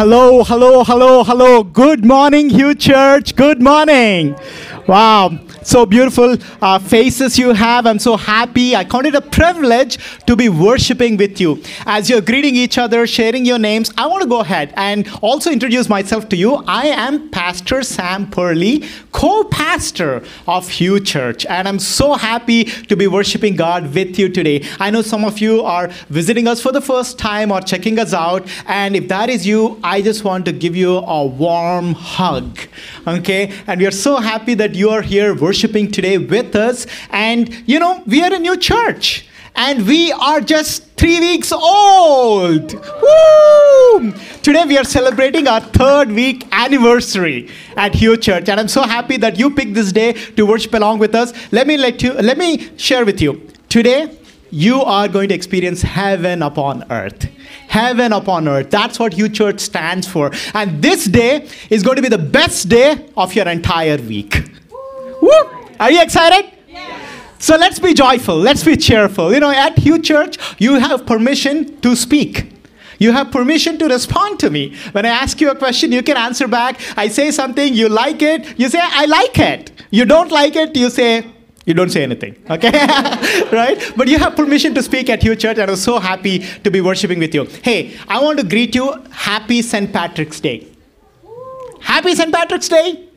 Hello, hello, hello, hello. Good morning, Hugh Church. Good morning. Wow, so beautiful uh, faces you have. I'm so happy. I count it a privilege to be worshiping with you. As you're greeting each other, sharing your names, I want to go ahead and also introduce myself to you. I am Pastor Sam Perli, co pastor of Hugh Church, and I'm so happy to be worshiping God with you today. I know some of you are visiting us for the first time or checking us out, and if that is you, I just want to give you a warm hug. Okay, and we are so happy that you are here worshiping today with us. And you know, we are a new church, and we are just three weeks old. Woo! Today we are celebrating our third week anniversary at Hugh Church, and I'm so happy that you picked this day to worship along with us. Let me let you let me share with you today. You are going to experience heaven upon earth. Heaven upon earth. That's what Hugh Church stands for. And this day is going to be the best day of your entire week. Woo! Are you excited? So let's be joyful, let's be cheerful. You know, at Hugh Church, you have permission to speak. You have permission to respond to me. When I ask you a question, you can answer back. I say something, you like it, you say, I like it. You don't like it, you say, you don't say anything, okay? right? But you have permission to speak at Hugh Church, and I'm so happy to be worshiping with you. Hey, I want to greet you. Happy St. Patrick's Day. Happy St. Patrick's Day.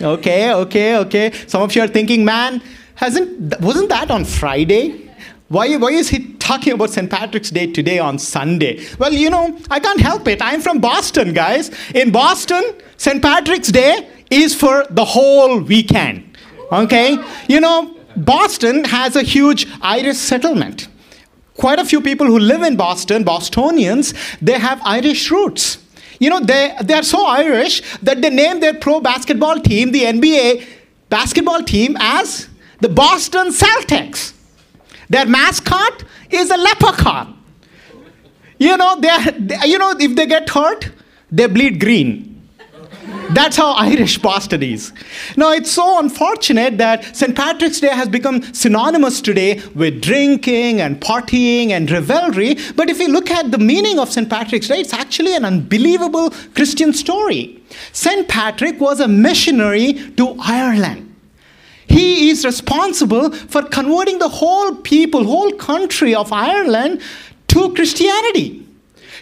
Okay, okay, okay. Some of you are thinking, man, hasn't wasn't that on Friday? Why, why is he talking about St. Patrick's Day today on Sunday? Well, you know, I can't help it. I'm from Boston, guys. In Boston, St. Patrick's Day is for the whole weekend. Okay? You know, Boston has a huge Irish settlement. Quite a few people who live in Boston, Bostonians, they have Irish roots. You know, they, they are so Irish that they name their pro basketball team, the NBA basketball team, as the Boston Celtics. Their mascot is a leprechaun. You know, they, you know, if they get hurt, they bleed green. That's how Irish Boston is. Now, it's so unfortunate that St. Patrick's Day has become synonymous today with drinking and partying and revelry. But if you look at the meaning of St. Patrick's Day, it's actually an unbelievable Christian story. St. Patrick was a missionary to Ireland. He is responsible for converting the whole people, whole country of Ireland to Christianity.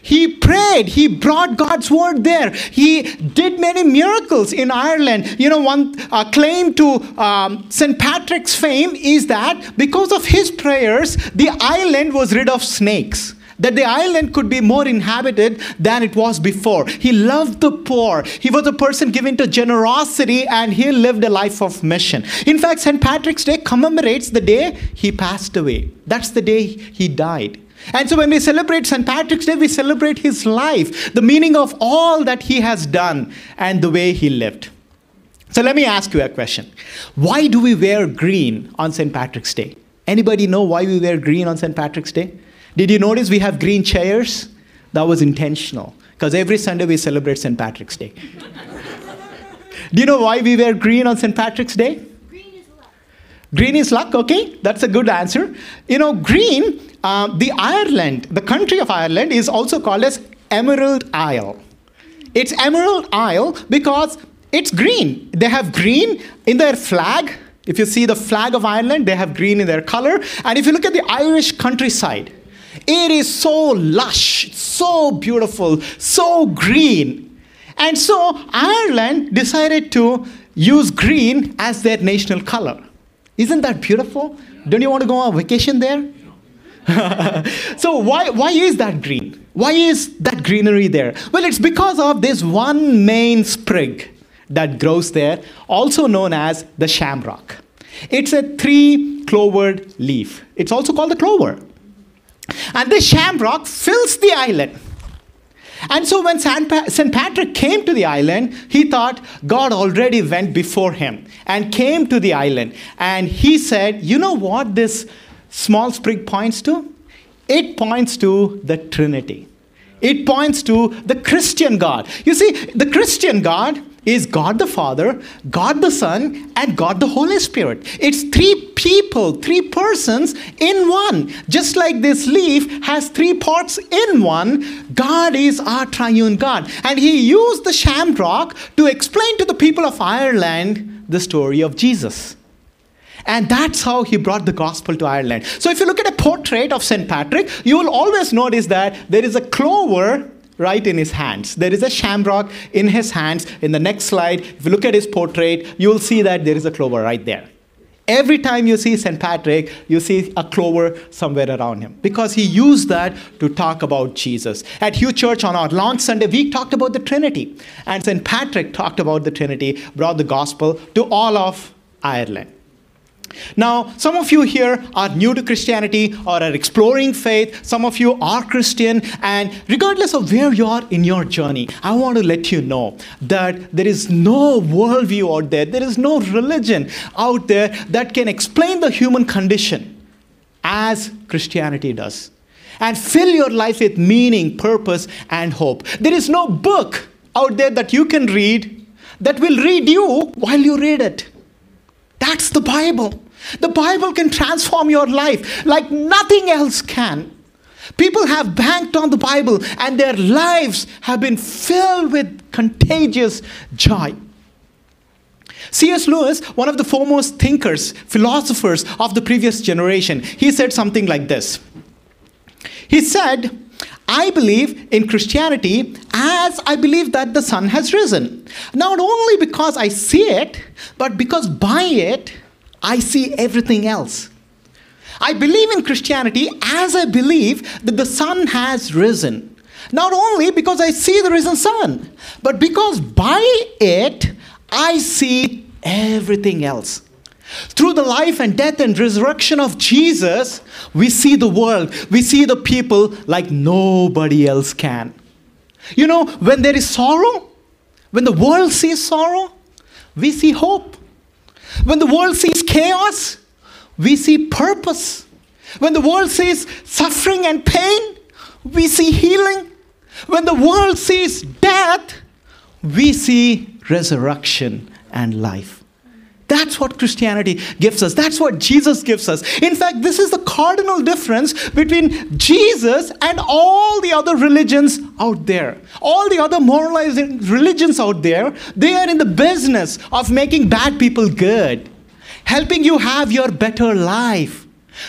He prayed. He brought God's word there. He did many miracles in Ireland. You know, one uh, claim to um, St. Patrick's fame is that because of his prayers, the island was rid of snakes that the island could be more inhabited than it was before. He loved the poor. He was a person given to generosity and he lived a life of mission. In fact, St. Patrick's Day commemorates the day he passed away. That's the day he died. And so when we celebrate St. Patrick's Day, we celebrate his life, the meaning of all that he has done, and the way he lived. So let me ask you a question. Why do we wear green on St. Patrick's Day? Anybody know why we wear green on St. Patrick's Day? Did you notice we have green chairs? That was intentional because every Sunday we celebrate St. Patrick's Day. Do you know why we wear green on St. Patrick's Day? Green is luck. Green is luck, okay? That's a good answer. You know, green, uh, the Ireland, the country of Ireland is also called as Emerald Isle. It's Emerald Isle because it's green. They have green in their flag. If you see the flag of Ireland, they have green in their color. And if you look at the Irish countryside, it is so lush, so beautiful, so green. And so Ireland decided to use green as their national color. Isn't that beautiful? Don't you want to go on vacation there? so why, why is that green? Why is that greenery there? Well, it's because of this one main sprig that grows there, also known as the shamrock. It's a three clovered leaf. It's also called the clover. And this shamrock fills the island. And so when St. Patrick came to the island, he thought God already went before him and came to the island. And he said, You know what this small sprig points to? It points to the Trinity. It points to the Christian God. You see, the Christian God is God the Father, God the Son, and God the Holy Spirit. It's three people, three persons in one. Just like this leaf has three parts in one, God is our triune God. And He used the shamrock to explain to the people of Ireland the story of Jesus. And that's how he brought the gospel to Ireland. So, if you look at a portrait of St. Patrick, you will always notice that there is a clover right in his hands. There is a shamrock in his hands. In the next slide, if you look at his portrait, you will see that there is a clover right there. Every time you see St. Patrick, you see a clover somewhere around him because he used that to talk about Jesus. At Hugh Church on our launch Sunday, we talked about the Trinity. And St. Patrick talked about the Trinity, brought the gospel to all of Ireland. Now, some of you here are new to Christianity or are exploring faith. Some of you are Christian, and regardless of where you are in your journey, I want to let you know that there is no worldview out there, there is no religion out there that can explain the human condition as Christianity does and fill your life with meaning, purpose, and hope. There is no book out there that you can read that will read you while you read it. That's the Bible. The Bible can transform your life like nothing else can. People have banked on the Bible and their lives have been filled with contagious joy. C.S. Lewis, one of the foremost thinkers, philosophers of the previous generation, he said something like this. He said, I believe in Christianity as I believe that the sun has risen. Not only because I see it, but because by it I see everything else. I believe in Christianity as I believe that the sun has risen. Not only because I see the risen sun, but because by it I see everything else. Through the life and death and resurrection of Jesus, we see the world, we see the people like nobody else can. You know, when there is sorrow, when the world sees sorrow, we see hope. When the world sees chaos, we see purpose. When the world sees suffering and pain, we see healing. When the world sees death, we see resurrection and life. That's what Christianity gives us. That's what Jesus gives us. In fact, this is the cardinal difference between Jesus and all the other religions out there. All the other moralizing religions out there, they are in the business of making bad people good, helping you have your better life.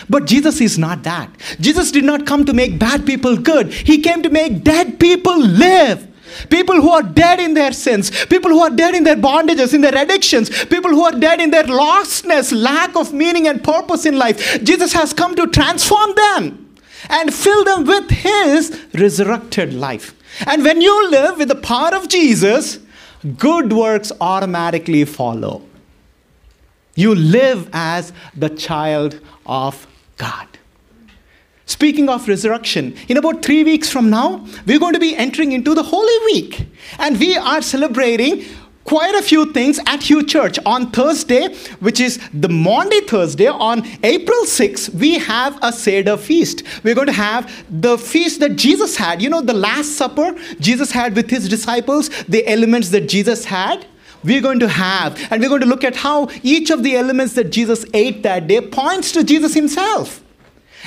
But Jesus is not that. Jesus did not come to make bad people good, He came to make dead people live. People who are dead in their sins, people who are dead in their bondages, in their addictions, people who are dead in their lostness, lack of meaning and purpose in life. Jesus has come to transform them and fill them with His resurrected life. And when you live with the power of Jesus, good works automatically follow. You live as the child of God. Speaking of resurrection, in about three weeks from now, we're going to be entering into the Holy Week. And we are celebrating quite a few things at Hugh Church. On Thursday, which is the Maundy Thursday, on April 6th, we have a Seder feast. We're going to have the feast that Jesus had. You know, the Last Supper Jesus had with his disciples, the elements that Jesus had we're going to have. And we're going to look at how each of the elements that Jesus ate that day points to Jesus himself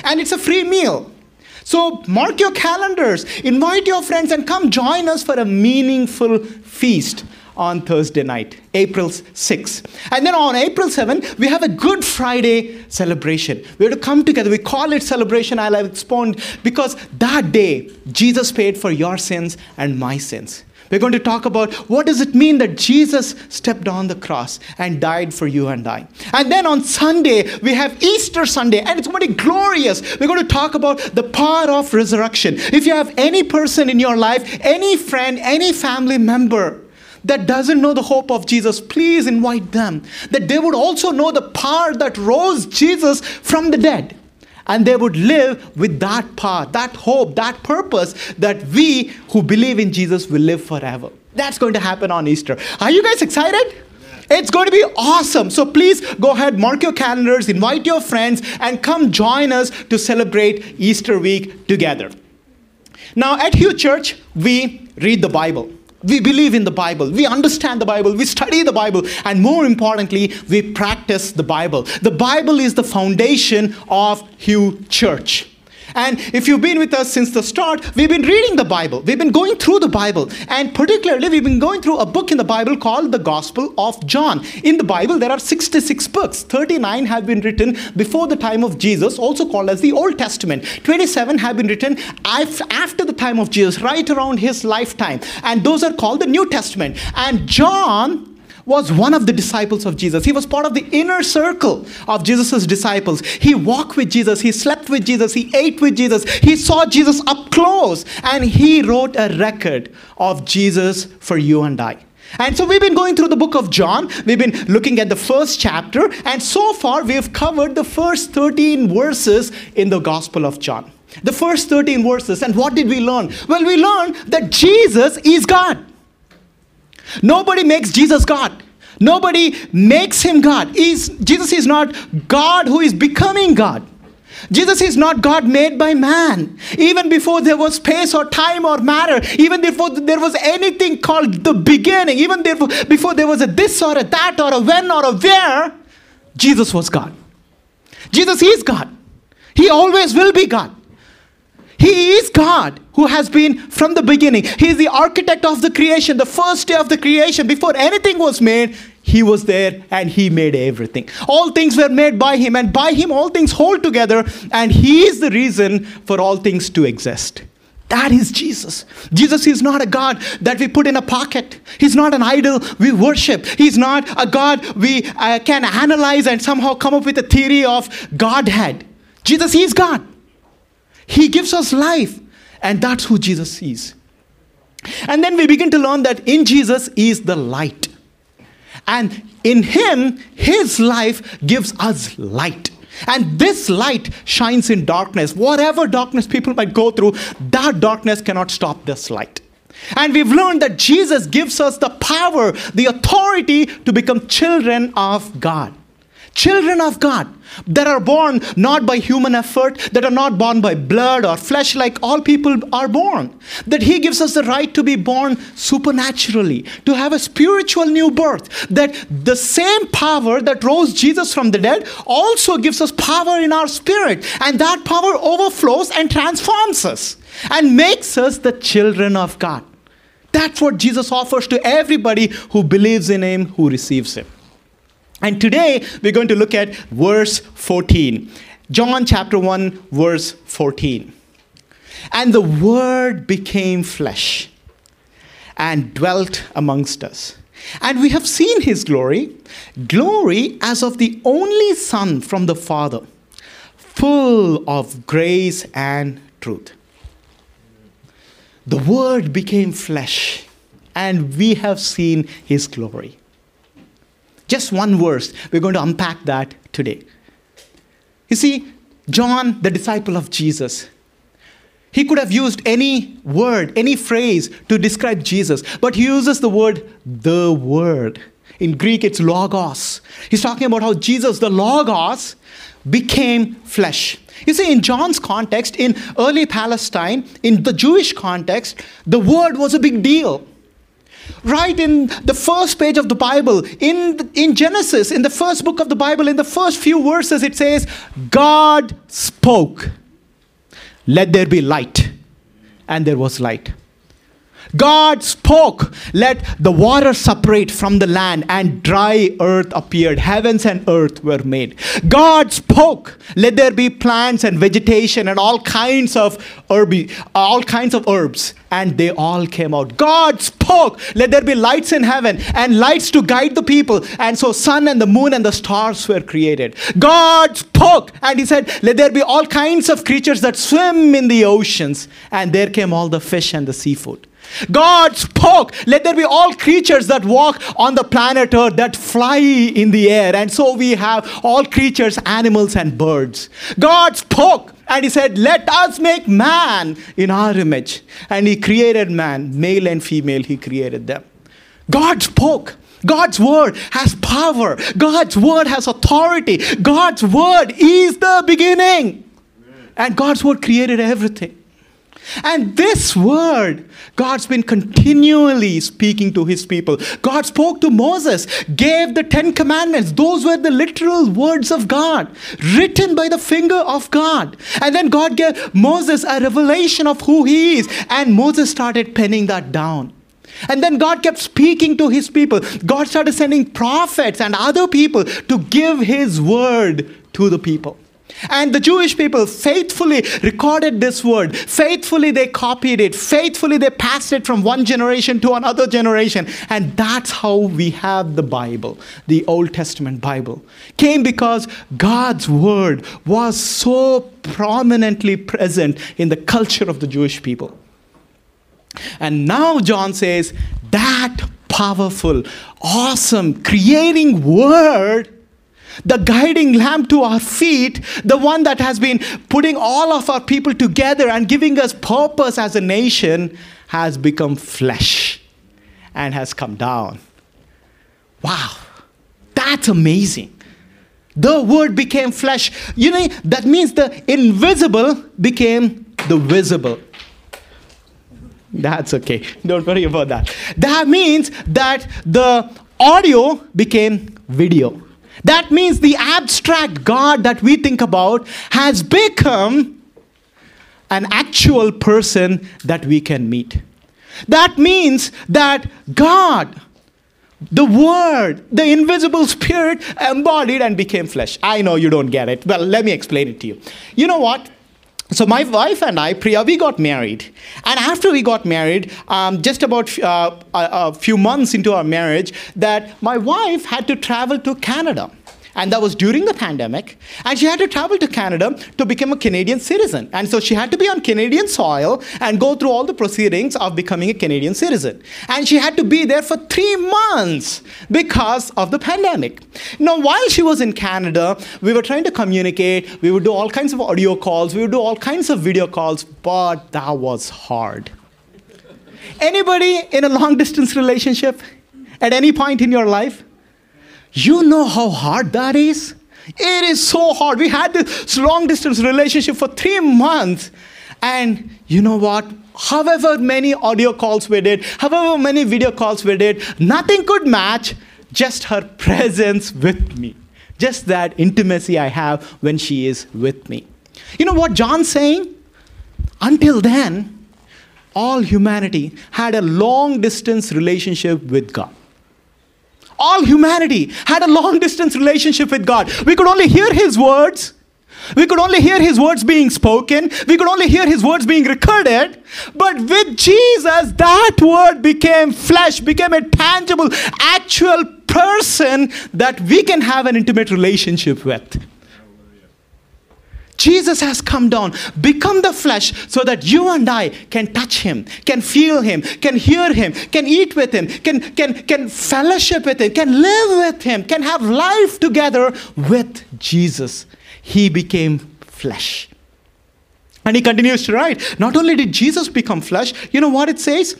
and it's a free meal. So mark your calendars, invite your friends, and come join us for a meaningful feast on Thursday night, April 6. And then on April 7, we have a Good Friday celebration. We have to come together. We call it celebration, I'll expound, because that day, Jesus paid for your sins and my sins. We're going to talk about what does it mean that Jesus stepped on the cross and died for you and I. And then on Sunday, we have Easter Sunday, and it's going to be glorious. We're going to talk about the power of resurrection. If you have any person in your life, any friend, any family member, that doesn't know the hope of Jesus, please invite them. That they would also know the power that rose Jesus from the dead and they would live with that path, that hope, that purpose that we who believe in Jesus will live forever. That's going to happen on Easter. Are you guys excited? It's going to be awesome. So please go ahead, mark your calendars, invite your friends, and come join us to celebrate Easter week together. Now, at Hugh Church, we read the Bible. We believe in the Bible. We understand the Bible. We study the Bible. And more importantly, we practice the Bible. The Bible is the foundation of Hugh Church. And if you've been with us since the start, we've been reading the Bible. We've been going through the Bible. And particularly, we've been going through a book in the Bible called the Gospel of John. In the Bible, there are 66 books. 39 have been written before the time of Jesus, also called as the Old Testament. 27 have been written after the time of Jesus, right around his lifetime. And those are called the New Testament. And John was one of the disciples of Jesus. He was part of the inner circle of Jesus' disciples. He walked with Jesus, he slept with Jesus, he ate with Jesus, he saw Jesus up close, and he wrote a record of Jesus for you and I. And so we've been going through the book of John. We've been looking at the first chapter, and so far we've covered the first 13 verses in the Gospel of John. The first 13 verses. And what did we learn? Well, we learned that Jesus is God. Nobody makes Jesus God. Nobody makes him God. He's, Jesus is not God who is becoming God. Jesus is not God made by man. Even before there was space or time or matter, even before there was anything called the beginning, even before there was a this or a that or a when or a where, Jesus was God. Jesus is God. He always will be God. He is God who has been from the beginning. He is the architect of the creation, the first day of the creation. Before anything was made, He was there and He made everything. All things were made by Him, and by Him all things hold together, and He is the reason for all things to exist. That is Jesus. Jesus is not a God that we put in a pocket. He's not an idol we worship. He's not a God we uh, can analyze and somehow come up with a theory of Godhead. Jesus is God. He gives us life, and that's who Jesus is. And then we begin to learn that in Jesus is the light. And in Him, His life gives us light. And this light shines in darkness. Whatever darkness people might go through, that darkness cannot stop this light. And we've learned that Jesus gives us the power, the authority to become children of God children of God that are born not by human effort, that are not born by blood or flesh like all people are born. That He gives us the right to be born supernaturally, to have a spiritual new birth. That the same power that rose Jesus from the dead also gives us power in our spirit. And that power overflows and transforms us and makes us the children of God. That's what Jesus offers to everybody who believes in Him, who receives Him. And today we're going to look at verse 14. John chapter 1, verse 14. And the Word became flesh and dwelt amongst us. And we have seen his glory, glory as of the only Son from the Father, full of grace and truth. The Word became flesh, and we have seen his glory. Just one verse. We're going to unpack that today. You see, John, the disciple of Jesus, he could have used any word, any phrase to describe Jesus, but he uses the word the word. In Greek, it's logos. He's talking about how Jesus, the logos, became flesh. You see, in John's context, in early Palestine, in the Jewish context, the word was a big deal. Right in the first page of the Bible, in, in Genesis, in the first book of the Bible, in the first few verses, it says, God spoke, let there be light. And there was light. God spoke, let the water separate from the land, and dry earth appeared. Heavens and earth were made. God spoke, let there be plants and vegetation and all kinds of herby, all kinds of herbs, and they all came out. God spoke, let there be lights in heaven and lights to guide the people. And so sun and the moon and the stars were created. God spoke, and he said, let there be all kinds of creatures that swim in the oceans, and there came all the fish and the seafood. God spoke, let there be all creatures that walk on the planet Earth, that fly in the air. And so we have all creatures, animals, and birds. God spoke, and He said, Let us make man in our image. And He created man, male and female, He created them. God spoke. God's word has power. God's word has authority. God's word is the beginning. And God's word created everything. And this word, God's been continually speaking to his people. God spoke to Moses, gave the Ten Commandments. Those were the literal words of God, written by the finger of God. And then God gave Moses a revelation of who he is. And Moses started penning that down. And then God kept speaking to his people. God started sending prophets and other people to give his word to the people. And the Jewish people faithfully recorded this word. Faithfully they copied it. Faithfully they passed it from one generation to another generation. And that's how we have the Bible, the Old Testament Bible. Came because God's word was so prominently present in the culture of the Jewish people. And now John says that powerful, awesome, creating word the guiding lamp to our feet, the one that has been putting all of our people together and giving us purpose as a nation, has become flesh and has come down. Wow, that's amazing. The word became flesh. You know, that means the invisible became the visible. That's okay. Don't worry about that. That means that the audio became video. That means the abstract God that we think about has become an actual person that we can meet. That means that God, the Word, the invisible Spirit, embodied and became flesh. I know you don't get it. Well, let me explain it to you. You know what? So my wife and I, Priya, we got married. And after we got married, um, just about uh, a, a few months into our marriage, that my wife had to travel to Canada and that was during the pandemic. And she had to travel to Canada to become a Canadian citizen. And so she had to be on Canadian soil and go through all the proceedings of becoming a Canadian citizen. And she had to be there for three months because of the pandemic. Now, while she was in Canada, we were trying to communicate. We would do all kinds of audio calls, we would do all kinds of video calls, but that was hard. Anybody in a long distance relationship at any point in your life? You know how hard that is? It is so hard. We had this long distance relationship for three months. And you know what? However many audio calls we did, however many video calls we did, nothing could match just her presence with me. Just that intimacy I have when she is with me. You know what John's saying? Until then, all humanity had a long distance relationship with God. All humanity had a long distance relationship with God. We could only hear His words. We could only hear his words being spoken. We could only hear his words being recorded. But with Jesus, that word became flesh, became a tangible, actual person that we can have an intimate relationship with. Jesus has come down, become the flesh, so that you and I can touch him, can feel him, can hear him, can eat with him, can, can, can fellowship with him, can live with him, can have life together with Jesus. He became flesh. And he continues to write Not only did Jesus become flesh, you know what it says?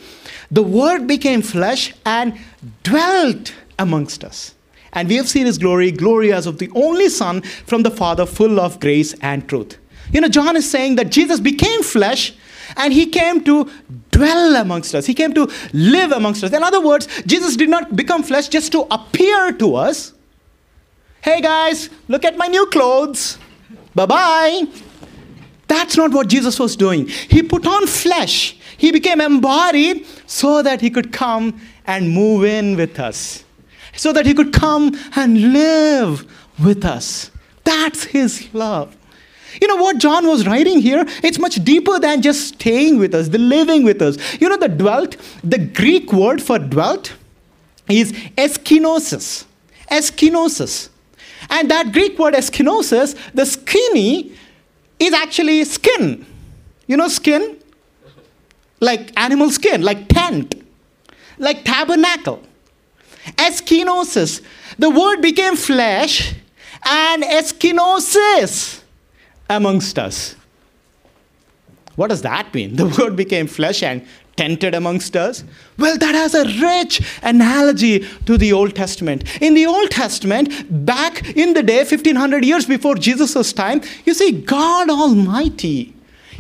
The Word became flesh and dwelt amongst us. And we have seen his glory, glory as of the only Son from the Father, full of grace and truth. You know, John is saying that Jesus became flesh and he came to dwell amongst us. He came to live amongst us. In other words, Jesus did not become flesh just to appear to us. Hey guys, look at my new clothes. Bye bye. That's not what Jesus was doing. He put on flesh, he became embodied so that he could come and move in with us so that he could come and live with us. That's his love. You know what John was writing here? It's much deeper than just staying with us, the living with us. You know, the dwelt, the Greek word for dwelt is eskinosis. Eskinosis. And that Greek word eskinosis, the skinny, is actually skin. You know, skin? Like animal skin, like tent, like tabernacle. Eskinosis. The word became flesh and eskinosis amongst us. What does that mean? The word became flesh and tented amongst us? Well, that has a rich analogy to the Old Testament. In the Old Testament, back in the day, 1500 years before Jesus' time, you see, God Almighty,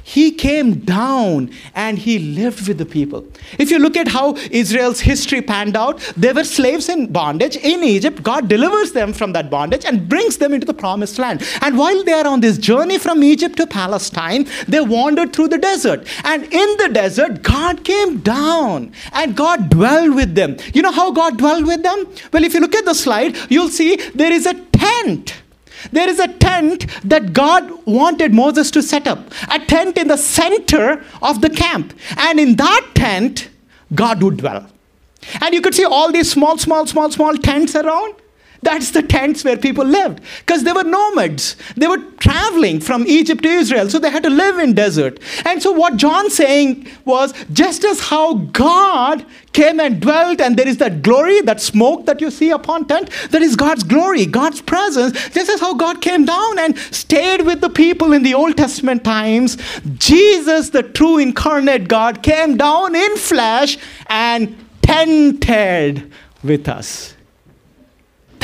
he came down and he lived with the people. If you look at how Israel's history panned out, they were slaves in bondage in Egypt. God delivers them from that bondage and brings them into the promised land. And while they are on this journey from Egypt to Palestine, they wandered through the desert. And in the desert, God came down and God dwelled with them. You know how God dwelled with them? Well, if you look at the slide, you'll see there is a tent there is a tent that God wanted Moses to set up, a tent in the center of the camp. And in that tent, God would dwell. And you could see all these small, small, small, small tents around. That's the tents where people lived because they were nomads. They were traveling from Egypt to Israel, so they had to live in desert. And so what John's saying was just as how God came and dwelt and there is that glory, that smoke that you see upon tent, that is God's glory, God's presence. Just as how God came down and stayed with the people in the Old Testament times, Jesus, the true incarnate God, came down in flesh and tented with us.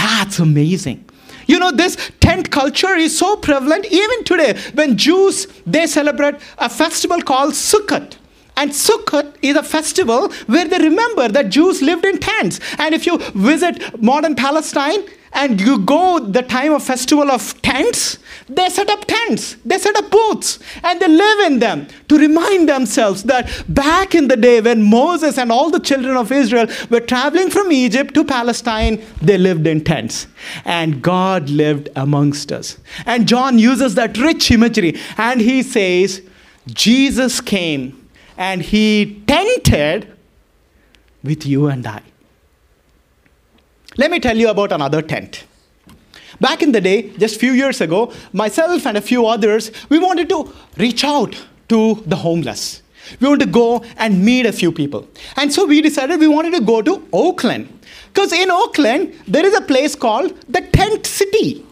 That's amazing. You know, this tent culture is so prevalent even today when Jews they celebrate a festival called Sukkot. And Sukkot is a festival where they remember that Jews lived in tents. And if you visit modern Palestine, and you go the time of festival of tents they set up tents they set up booths and they live in them to remind themselves that back in the day when moses and all the children of israel were traveling from egypt to palestine they lived in tents and god lived amongst us and john uses that rich imagery and he says jesus came and he tented with you and i let me tell you about another tent. Back in the day, just a few years ago, myself and a few others, we wanted to reach out to the homeless. We wanted to go and meet a few people. And so we decided we wanted to go to Oakland. Because in Oakland, there is a place called the Tent City.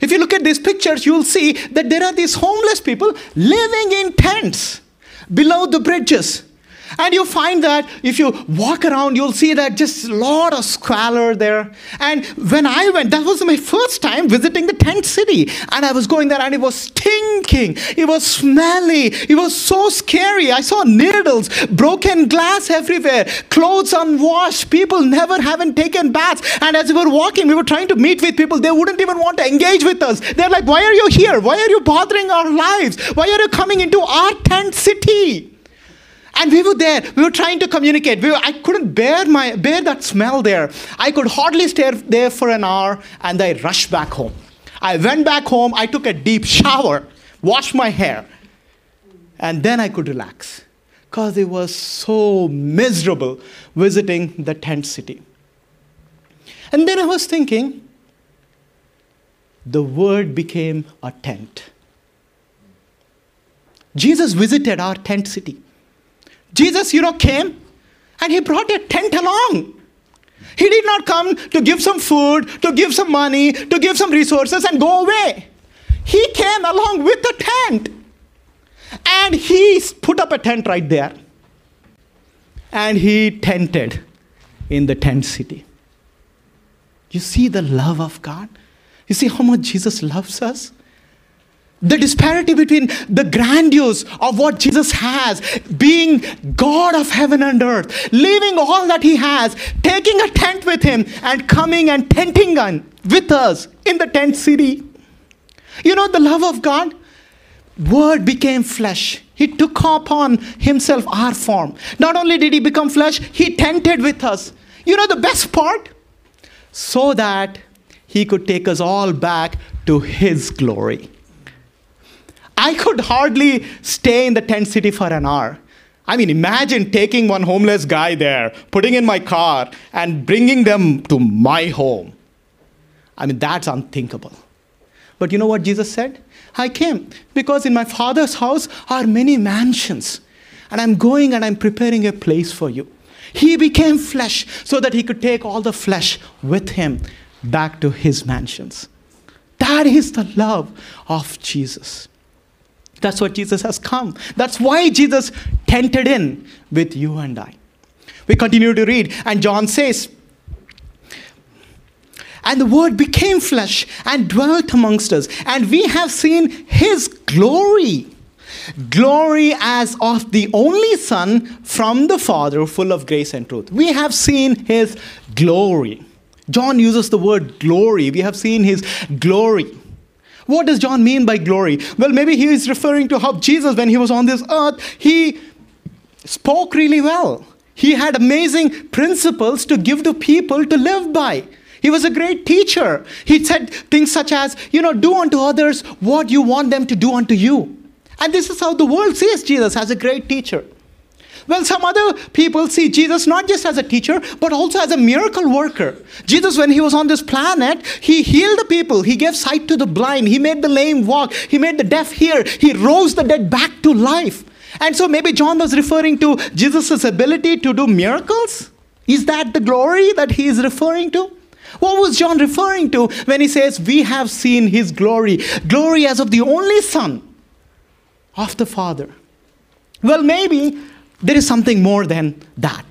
If you look at these pictures, you'll see that there are these homeless people living in tents below the bridges. And you find that if you walk around, you'll see that just a lot of squalor there. And when I went, that was my first time visiting the tent city. And I was going there and it was stinking. It was smelly. It was so scary. I saw needles, broken glass everywhere, clothes unwashed, people never having taken baths. And as we were walking, we were trying to meet with people. They wouldn't even want to engage with us. They're like, why are you here? Why are you bothering our lives? Why are you coming into our tent city? And we were there. We were trying to communicate. We were, I couldn't bear, my, bear that smell there. I could hardly stay there for an hour, and I rushed back home. I went back home. I took a deep shower, washed my hair, and then I could relax because it was so miserable visiting the tent city. And then I was thinking, the word became a tent. Jesus visited our tent city. Jesus, you know, came and he brought a tent along. He did not come to give some food, to give some money, to give some resources and go away. He came along with the tent. And he put up a tent right there. And he tented in the tent city. You see the love of God? You see how much Jesus loves us? The disparity between the grandiose of what Jesus has, being God of heaven and earth, leaving all that He has, taking a tent with Him, and coming and tenting on with us in the tent city. You know, the love of God, Word became flesh. He took upon Himself our form. Not only did He become flesh, He tented with us. You know, the best part? So that He could take us all back to His glory. I could hardly stay in the tent city for an hour. I mean, imagine taking one homeless guy there, putting in my car, and bringing them to my home. I mean, that's unthinkable. But you know what Jesus said? I came because in my Father's house are many mansions, and I'm going and I'm preparing a place for you. He became flesh so that he could take all the flesh with him back to his mansions. That is the love of Jesus. That's what Jesus has come. That's why Jesus tented in with you and I. We continue to read, and John says, And the Word became flesh and dwelt amongst us, and we have seen His glory. glory as of the only Son from the Father, full of grace and truth. We have seen his glory. John uses the word glory. We have seen his glory. What does John mean by glory? Well, maybe he is referring to how Jesus, when he was on this earth, he spoke really well. He had amazing principles to give to people to live by. He was a great teacher. He said things such as, you know, do unto others what you want them to do unto you. And this is how the world sees Jesus as a great teacher. Well, some other people see Jesus not just as a teacher, but also as a miracle worker. Jesus, when he was on this planet, he healed the people, he gave sight to the blind, he made the lame walk, he made the deaf hear, he rose the dead back to life. And so maybe John was referring to Jesus' ability to do miracles. Is that the glory that he is referring to? What was John referring to when he says, We have seen his glory? Glory as of the only Son of the Father. Well, maybe there is something more than that.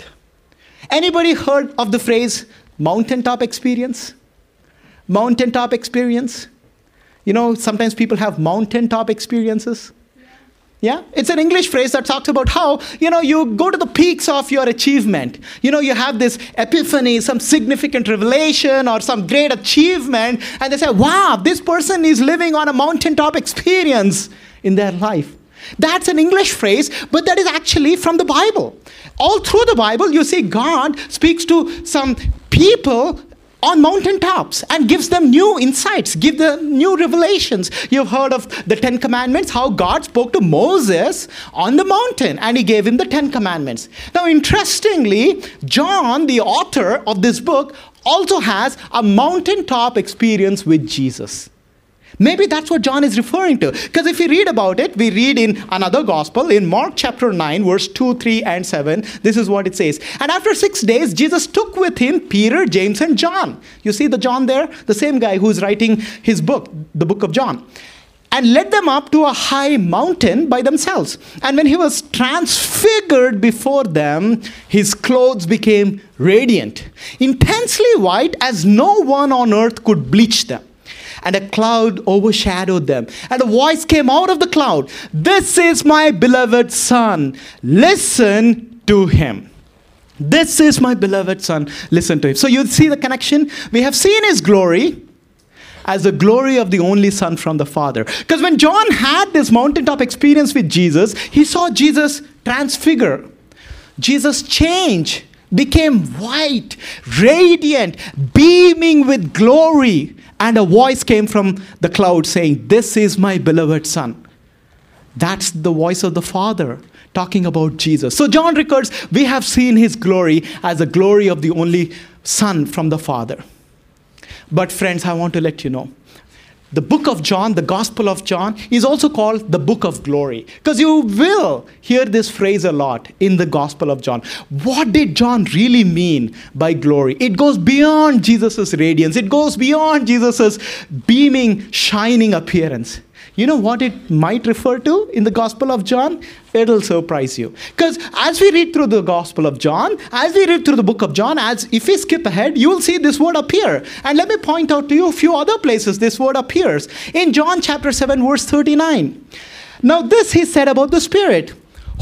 Anybody heard of the phrase mountaintop experience? Mountaintop experience? You know, sometimes people have mountaintop experiences. Yeah, it's an English phrase that talks about how, you know, you go to the peaks of your achievement. You know, you have this epiphany, some significant revelation or some great achievement, and they say, wow, this person is living on a mountaintop experience in their life. That's an English phrase, but that is actually from the Bible. All through the Bible, you see God speaks to some people on mountaintops and gives them new insights, give them new revelations. You've heard of the Ten Commandments, how God spoke to Moses on the mountain and he gave him the Ten Commandments. Now, interestingly, John, the author of this book, also has a mountaintop experience with Jesus. Maybe that's what John is referring to. Because if we read about it, we read in another gospel, in Mark chapter 9, verse 2, 3, and 7. This is what it says. And after six days, Jesus took with him Peter, James, and John. You see the John there? The same guy who's writing his book, the book of John. And led them up to a high mountain by themselves. And when he was transfigured before them, his clothes became radiant, intensely white, as no one on earth could bleach them and a cloud overshadowed them. And a voice came out of the cloud This is my beloved Son. Listen to him. This is my beloved Son. Listen to him. So you see the connection? We have seen his glory as the glory of the only Son from the Father. Because when John had this mountaintop experience with Jesus, he saw Jesus transfigure, Jesus change, became white, radiant, beaming with glory. And a voice came from the cloud saying, This is my beloved Son. That's the voice of the Father talking about Jesus. So John records, We have seen his glory as the glory of the only Son from the Father. But, friends, I want to let you know the book of John, the Gospel of John, is also called the book of glory. Because you will hear this phrase a lot in the Gospel of John. What did John really mean by glory? It goes beyond Jesus' radiance, it goes beyond Jesus' beaming, shining appearance. You know what it might refer to in the Gospel of John? It'll surprise you. Because as we read through the Gospel of John, as we read through the book of John, as if we skip ahead, you will see this word appear. And let me point out to you a few other places this word appears. In John chapter 7, verse 39. Now, this he said about the Spirit,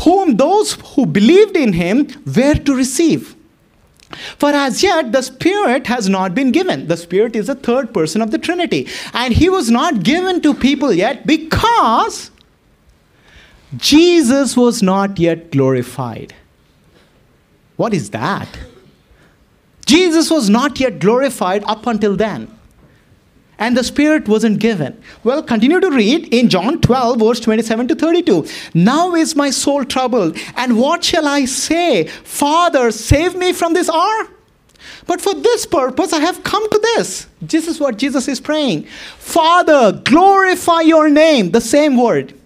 whom those who believed in him were to receive. For as yet, the Spirit has not been given. The Spirit is the third person of the Trinity. And He was not given to people yet because Jesus was not yet glorified. What is that? Jesus was not yet glorified up until then and the Spirit wasn't given. Well, continue to read in John 12, verse 27 to 32. Now is my soul troubled, and what shall I say? Father, save me from this hour? But for this purpose, I have come to this. This is what Jesus is praying. Father, glorify your name, the same word.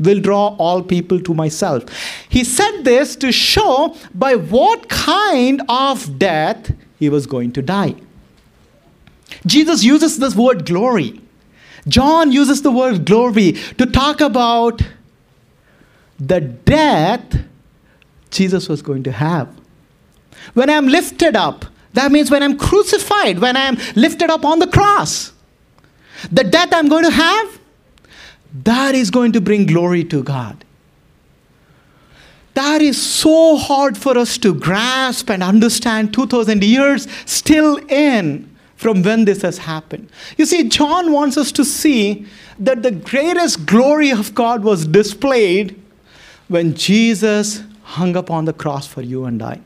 will draw all people to myself. He said this to show by what kind of death he was going to die. Jesus uses this word glory. John uses the word glory to talk about the death Jesus was going to have. When I'm lifted up, that means when I'm crucified, when I'm lifted up on the cross, the death I'm going to have, that is going to bring glory to God. That is so hard for us to grasp and understand 2000 years still in from when this has happened. You see, John wants us to see that the greatest glory of God was displayed when Jesus hung upon the cross for you and I.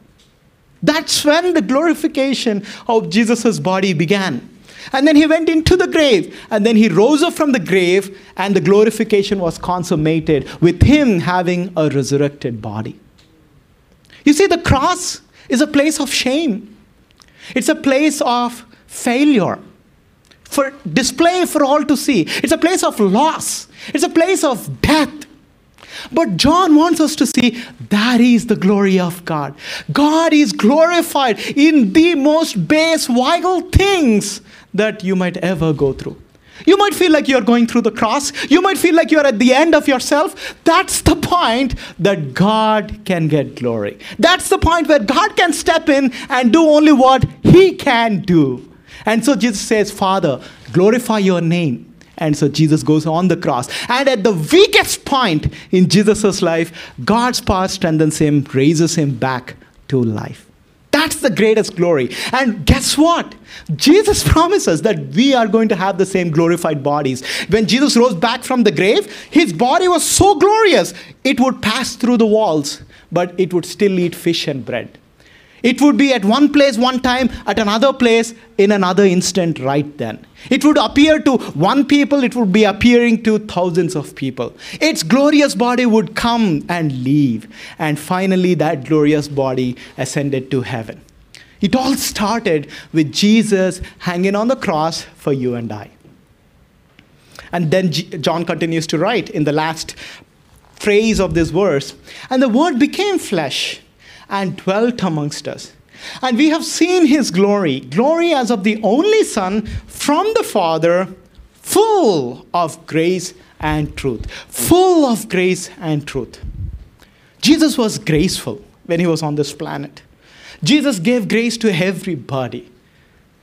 That's when the glorification of Jesus' body began. And then he went into the grave, and then he rose up from the grave, and the glorification was consummated with him having a resurrected body. You see, the cross is a place of shame, it's a place of failure, for display for all to see. It's a place of loss, it's a place of death. But John wants us to see that is the glory of God. God is glorified in the most base, vital things that you might ever go through. You might feel like you're going through the cross. You might feel like you're at the end of yourself. That's the point that God can get glory. That's the point where God can step in and do only what He can do. And so Jesus says, Father, glorify your name. And so Jesus goes on the cross. And at the weakest point in Jesus' life, God's power strengthens him, raises him back to life. That's the greatest glory. And guess what? Jesus promises that we are going to have the same glorified bodies. When Jesus rose back from the grave, his body was so glorious, it would pass through the walls, but it would still eat fish and bread. It would be at one place one time, at another place in another instant right then. It would appear to one people, it would be appearing to thousands of people. Its glorious body would come and leave. And finally, that glorious body ascended to heaven. It all started with Jesus hanging on the cross for you and I. And then John continues to write in the last phrase of this verse and the word became flesh and dwelt amongst us. And we have seen his glory, glory as of the only Son from the Father, full of grace and truth. Full of grace and truth. Jesus was graceful when he was on this planet. Jesus gave grace to everybody.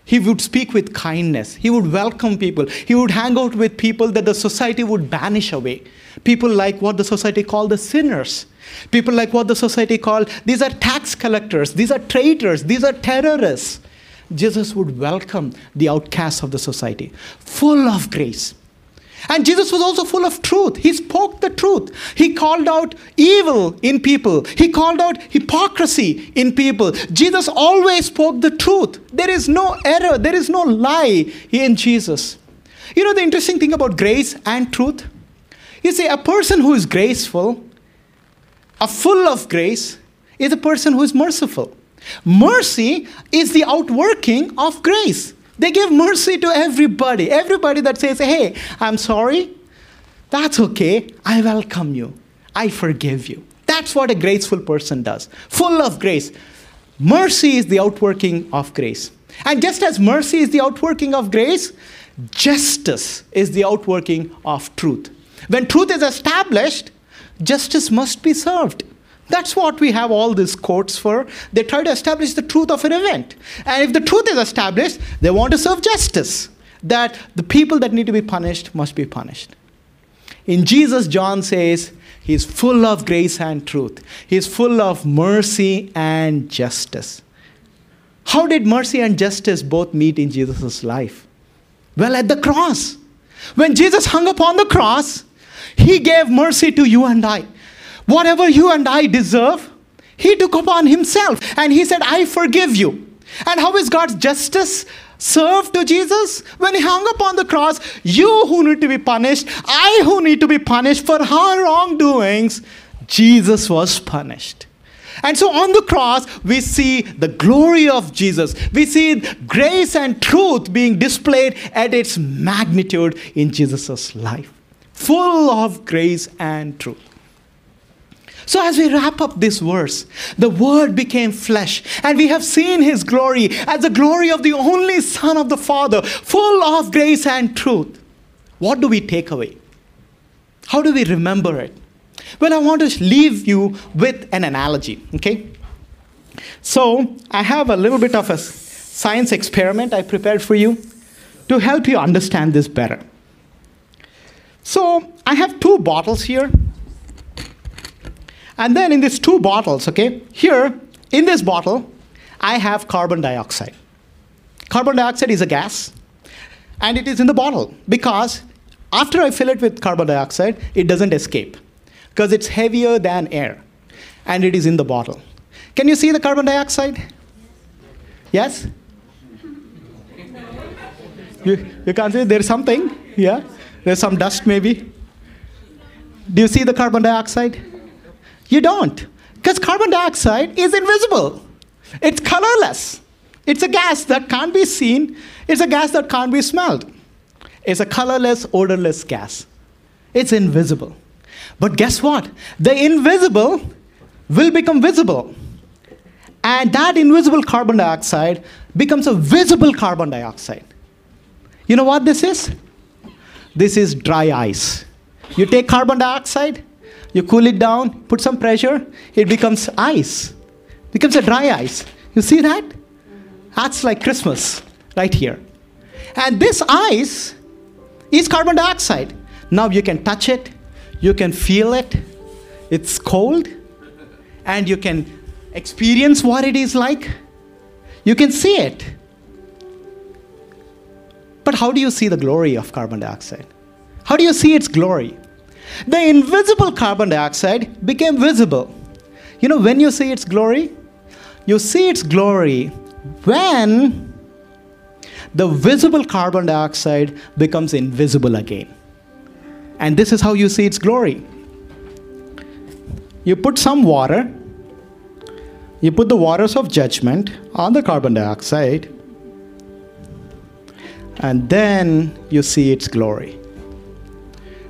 He would speak with kindness. He would welcome people. He would hang out with people that the society would banish away. People like what the society called the sinners. People like what the society called these are tax collectors, these are traitors, these are terrorists. Jesus would welcome the outcasts of the society, full of grace. And Jesus was also full of truth. He spoke the truth. He called out evil in people, he called out hypocrisy in people. Jesus always spoke the truth. There is no error, there is no lie in Jesus. You know the interesting thing about grace and truth? You see, a person who is graceful, a full of grace, is a person who is merciful. Mercy is the outworking of grace. They give mercy to everybody. Everybody that says, hey, I'm sorry, that's okay. I welcome you. I forgive you. That's what a graceful person does, full of grace. Mercy is the outworking of grace. And just as mercy is the outworking of grace, justice is the outworking of truth. When truth is established, justice must be served. That's what we have all these courts for. They try to establish the truth of an event. And if the truth is established, they want to serve justice. That the people that need to be punished must be punished. In Jesus, John says, He's full of grace and truth. He's full of mercy and justice. How did mercy and justice both meet in Jesus' life? Well, at the cross. When Jesus hung upon the cross, He gave mercy to you and I. Whatever you and I deserve, he took upon himself. And he said, I forgive you. And how is God's justice served to Jesus? When he hung upon the cross, you who need to be punished, I who need to be punished for our wrongdoings, Jesus was punished. And so on the cross, we see the glory of Jesus. We see grace and truth being displayed at its magnitude in Jesus' life full of grace and truth. So, as we wrap up this verse, the Word became flesh, and we have seen His glory as the glory of the only Son of the Father, full of grace and truth. What do we take away? How do we remember it? Well, I want to leave you with an analogy, okay? So, I have a little bit of a science experiment I prepared for you to help you understand this better. So, I have two bottles here. And then in these two bottles, okay, here in this bottle, I have carbon dioxide. Carbon dioxide is a gas, and it is in the bottle because after I fill it with carbon dioxide, it doesn't escape because it's heavier than air and it is in the bottle. Can you see the carbon dioxide? Yes? You, you can't see there's something, yeah? There's some dust maybe. Do you see the carbon dioxide? You don't, because carbon dioxide is invisible. It's colorless. It's a gas that can't be seen. It's a gas that can't be smelled. It's a colorless, odorless gas. It's invisible. But guess what? The invisible will become visible. And that invisible carbon dioxide becomes a visible carbon dioxide. You know what this is? This is dry ice. You take carbon dioxide, you cool it down, put some pressure, it becomes ice. Becomes a dry ice. You see that? That's like Christmas right here. And this ice is carbon dioxide. Now you can touch it, you can feel it, it's cold, and you can experience what it is like. You can see it. But how do you see the glory of carbon dioxide? How do you see its glory? The invisible carbon dioxide became visible. You know, when you see its glory, you see its glory when the visible carbon dioxide becomes invisible again. And this is how you see its glory. You put some water, you put the waters of judgment on the carbon dioxide, and then you see its glory.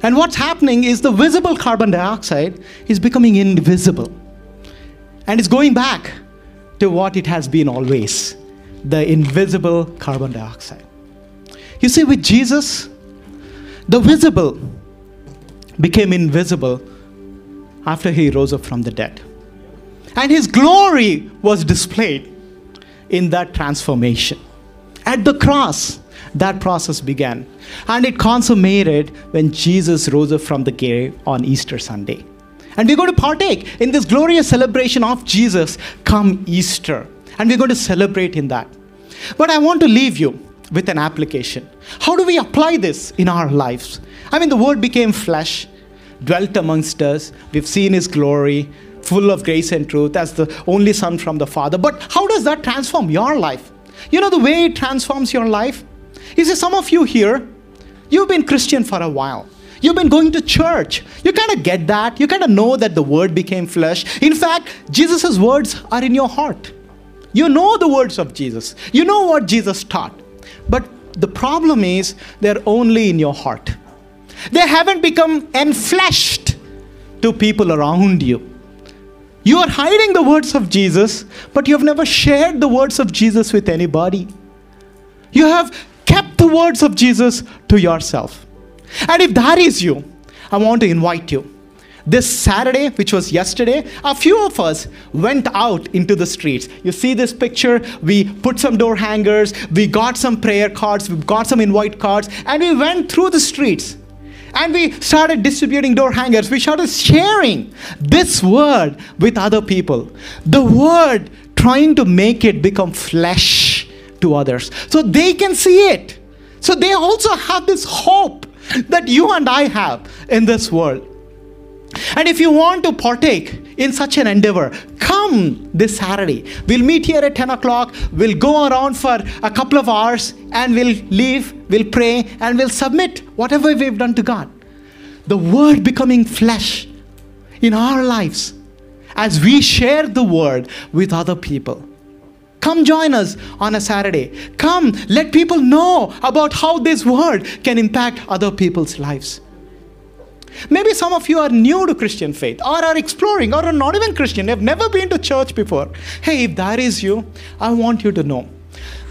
And what's happening is the visible carbon dioxide is becoming invisible. And it's going back to what it has been always the invisible carbon dioxide. You see, with Jesus, the visible became invisible after he rose up from the dead. And his glory was displayed in that transformation. At the cross, that process began. And it consummated when Jesus rose up from the grave on Easter Sunday. And we're going to partake in this glorious celebration of Jesus come Easter. And we're going to celebrate in that. But I want to leave you with an application. How do we apply this in our lives? I mean, the Word became flesh, dwelt amongst us. We've seen His glory, full of grace and truth, as the only Son from the Father. But how does that transform your life? You know, the way it transforms your life? You see, some of you here, you've been Christian for a while. You've been going to church. You kind of get that. You kind of know that the Word became flesh. In fact, Jesus' words are in your heart. You know the words of Jesus, you know what Jesus taught. But the problem is they're only in your heart. They haven't become enfleshed to people around you. You are hiding the words of Jesus, but you have never shared the words of Jesus with anybody. You have words of Jesus to yourself. And if that is you, I want to invite you this Saturday, which was yesterday, a few of us went out into the streets. You see this picture? We put some door hangers, we got some prayer cards, we got some invite cards, and we went through the streets. And we started distributing door hangers. We started sharing this word with other people. The word trying to make it become flesh to others so they can see it. So they also have this hope that you and I have in this world. And if you want to partake in such an endeavor, come this Saturday. We'll meet here at 10 o'clock. We'll go around for a couple of hours and we'll leave, we'll pray, and we'll submit whatever we've done to God. The Word becoming flesh in our lives as we share the Word with other people. Come join us on a Saturday. Come, let people know about how this Word can impact other people's lives. Maybe some of you are new to Christian faith or are exploring or are not even Christian, have never been to church before. Hey, if that is you, I want you to know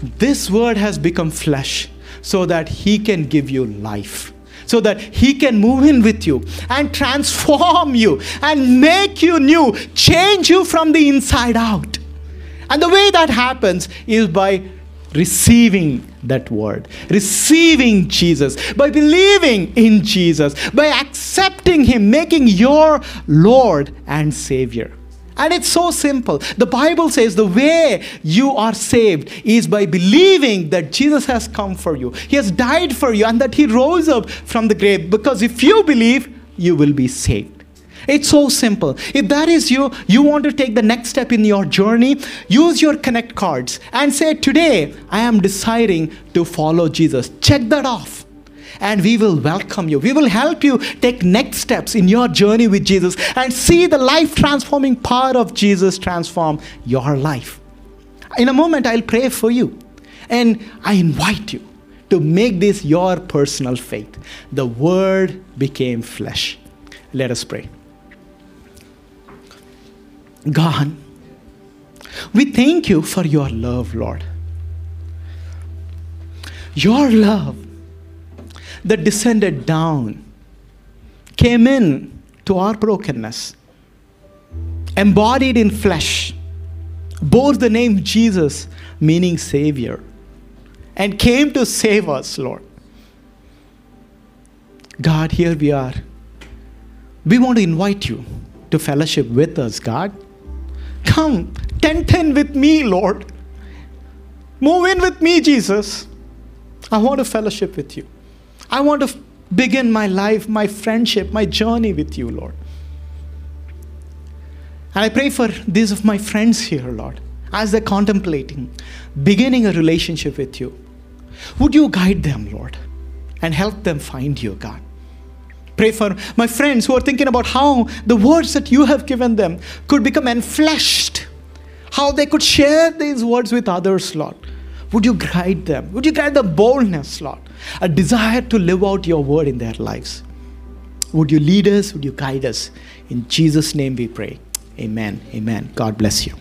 this word has become flesh so that He can give you life so that He can move in with you and transform you and make you new, change you from the inside out. And the way that happens is by receiving that word, receiving Jesus, by believing in Jesus, by accepting Him, making your Lord and Savior. And it's so simple. The Bible says the way you are saved is by believing that Jesus has come for you. He has died for you and that He rose up from the grave. Because if you believe, you will be saved. It's so simple. If that is you, you want to take the next step in your journey, use your connect cards and say, Today I am deciding to follow Jesus. Check that off and we will welcome you. We will help you take next steps in your journey with Jesus and see the life transforming power of Jesus transform your life. In a moment, I'll pray for you. And I invite you to make this your personal faith. The Word became flesh. Let us pray. God, we thank you for your love, Lord. Your love that descended down, came in to our brokenness, embodied in flesh, bore the name Jesus, meaning Savior, and came to save us, Lord. God, here we are. We want to invite you to fellowship with us, God. Come, tent in with me, Lord. Move in with me, Jesus. I want to fellowship with you. I want to begin my life, my friendship, my journey with you, Lord. And I pray for these of my friends here, Lord, as they're contemplating beginning a relationship with you. Would you guide them, Lord, and help them find you, God? Pray for my friends who are thinking about how the words that you have given them could become enfleshed, how they could share these words with others, Lord. Would you guide them? Would you guide the boldness, Lord? A desire to live out your word in their lives. Would you lead us? Would you guide us? In Jesus' name we pray. Amen. Amen. God bless you.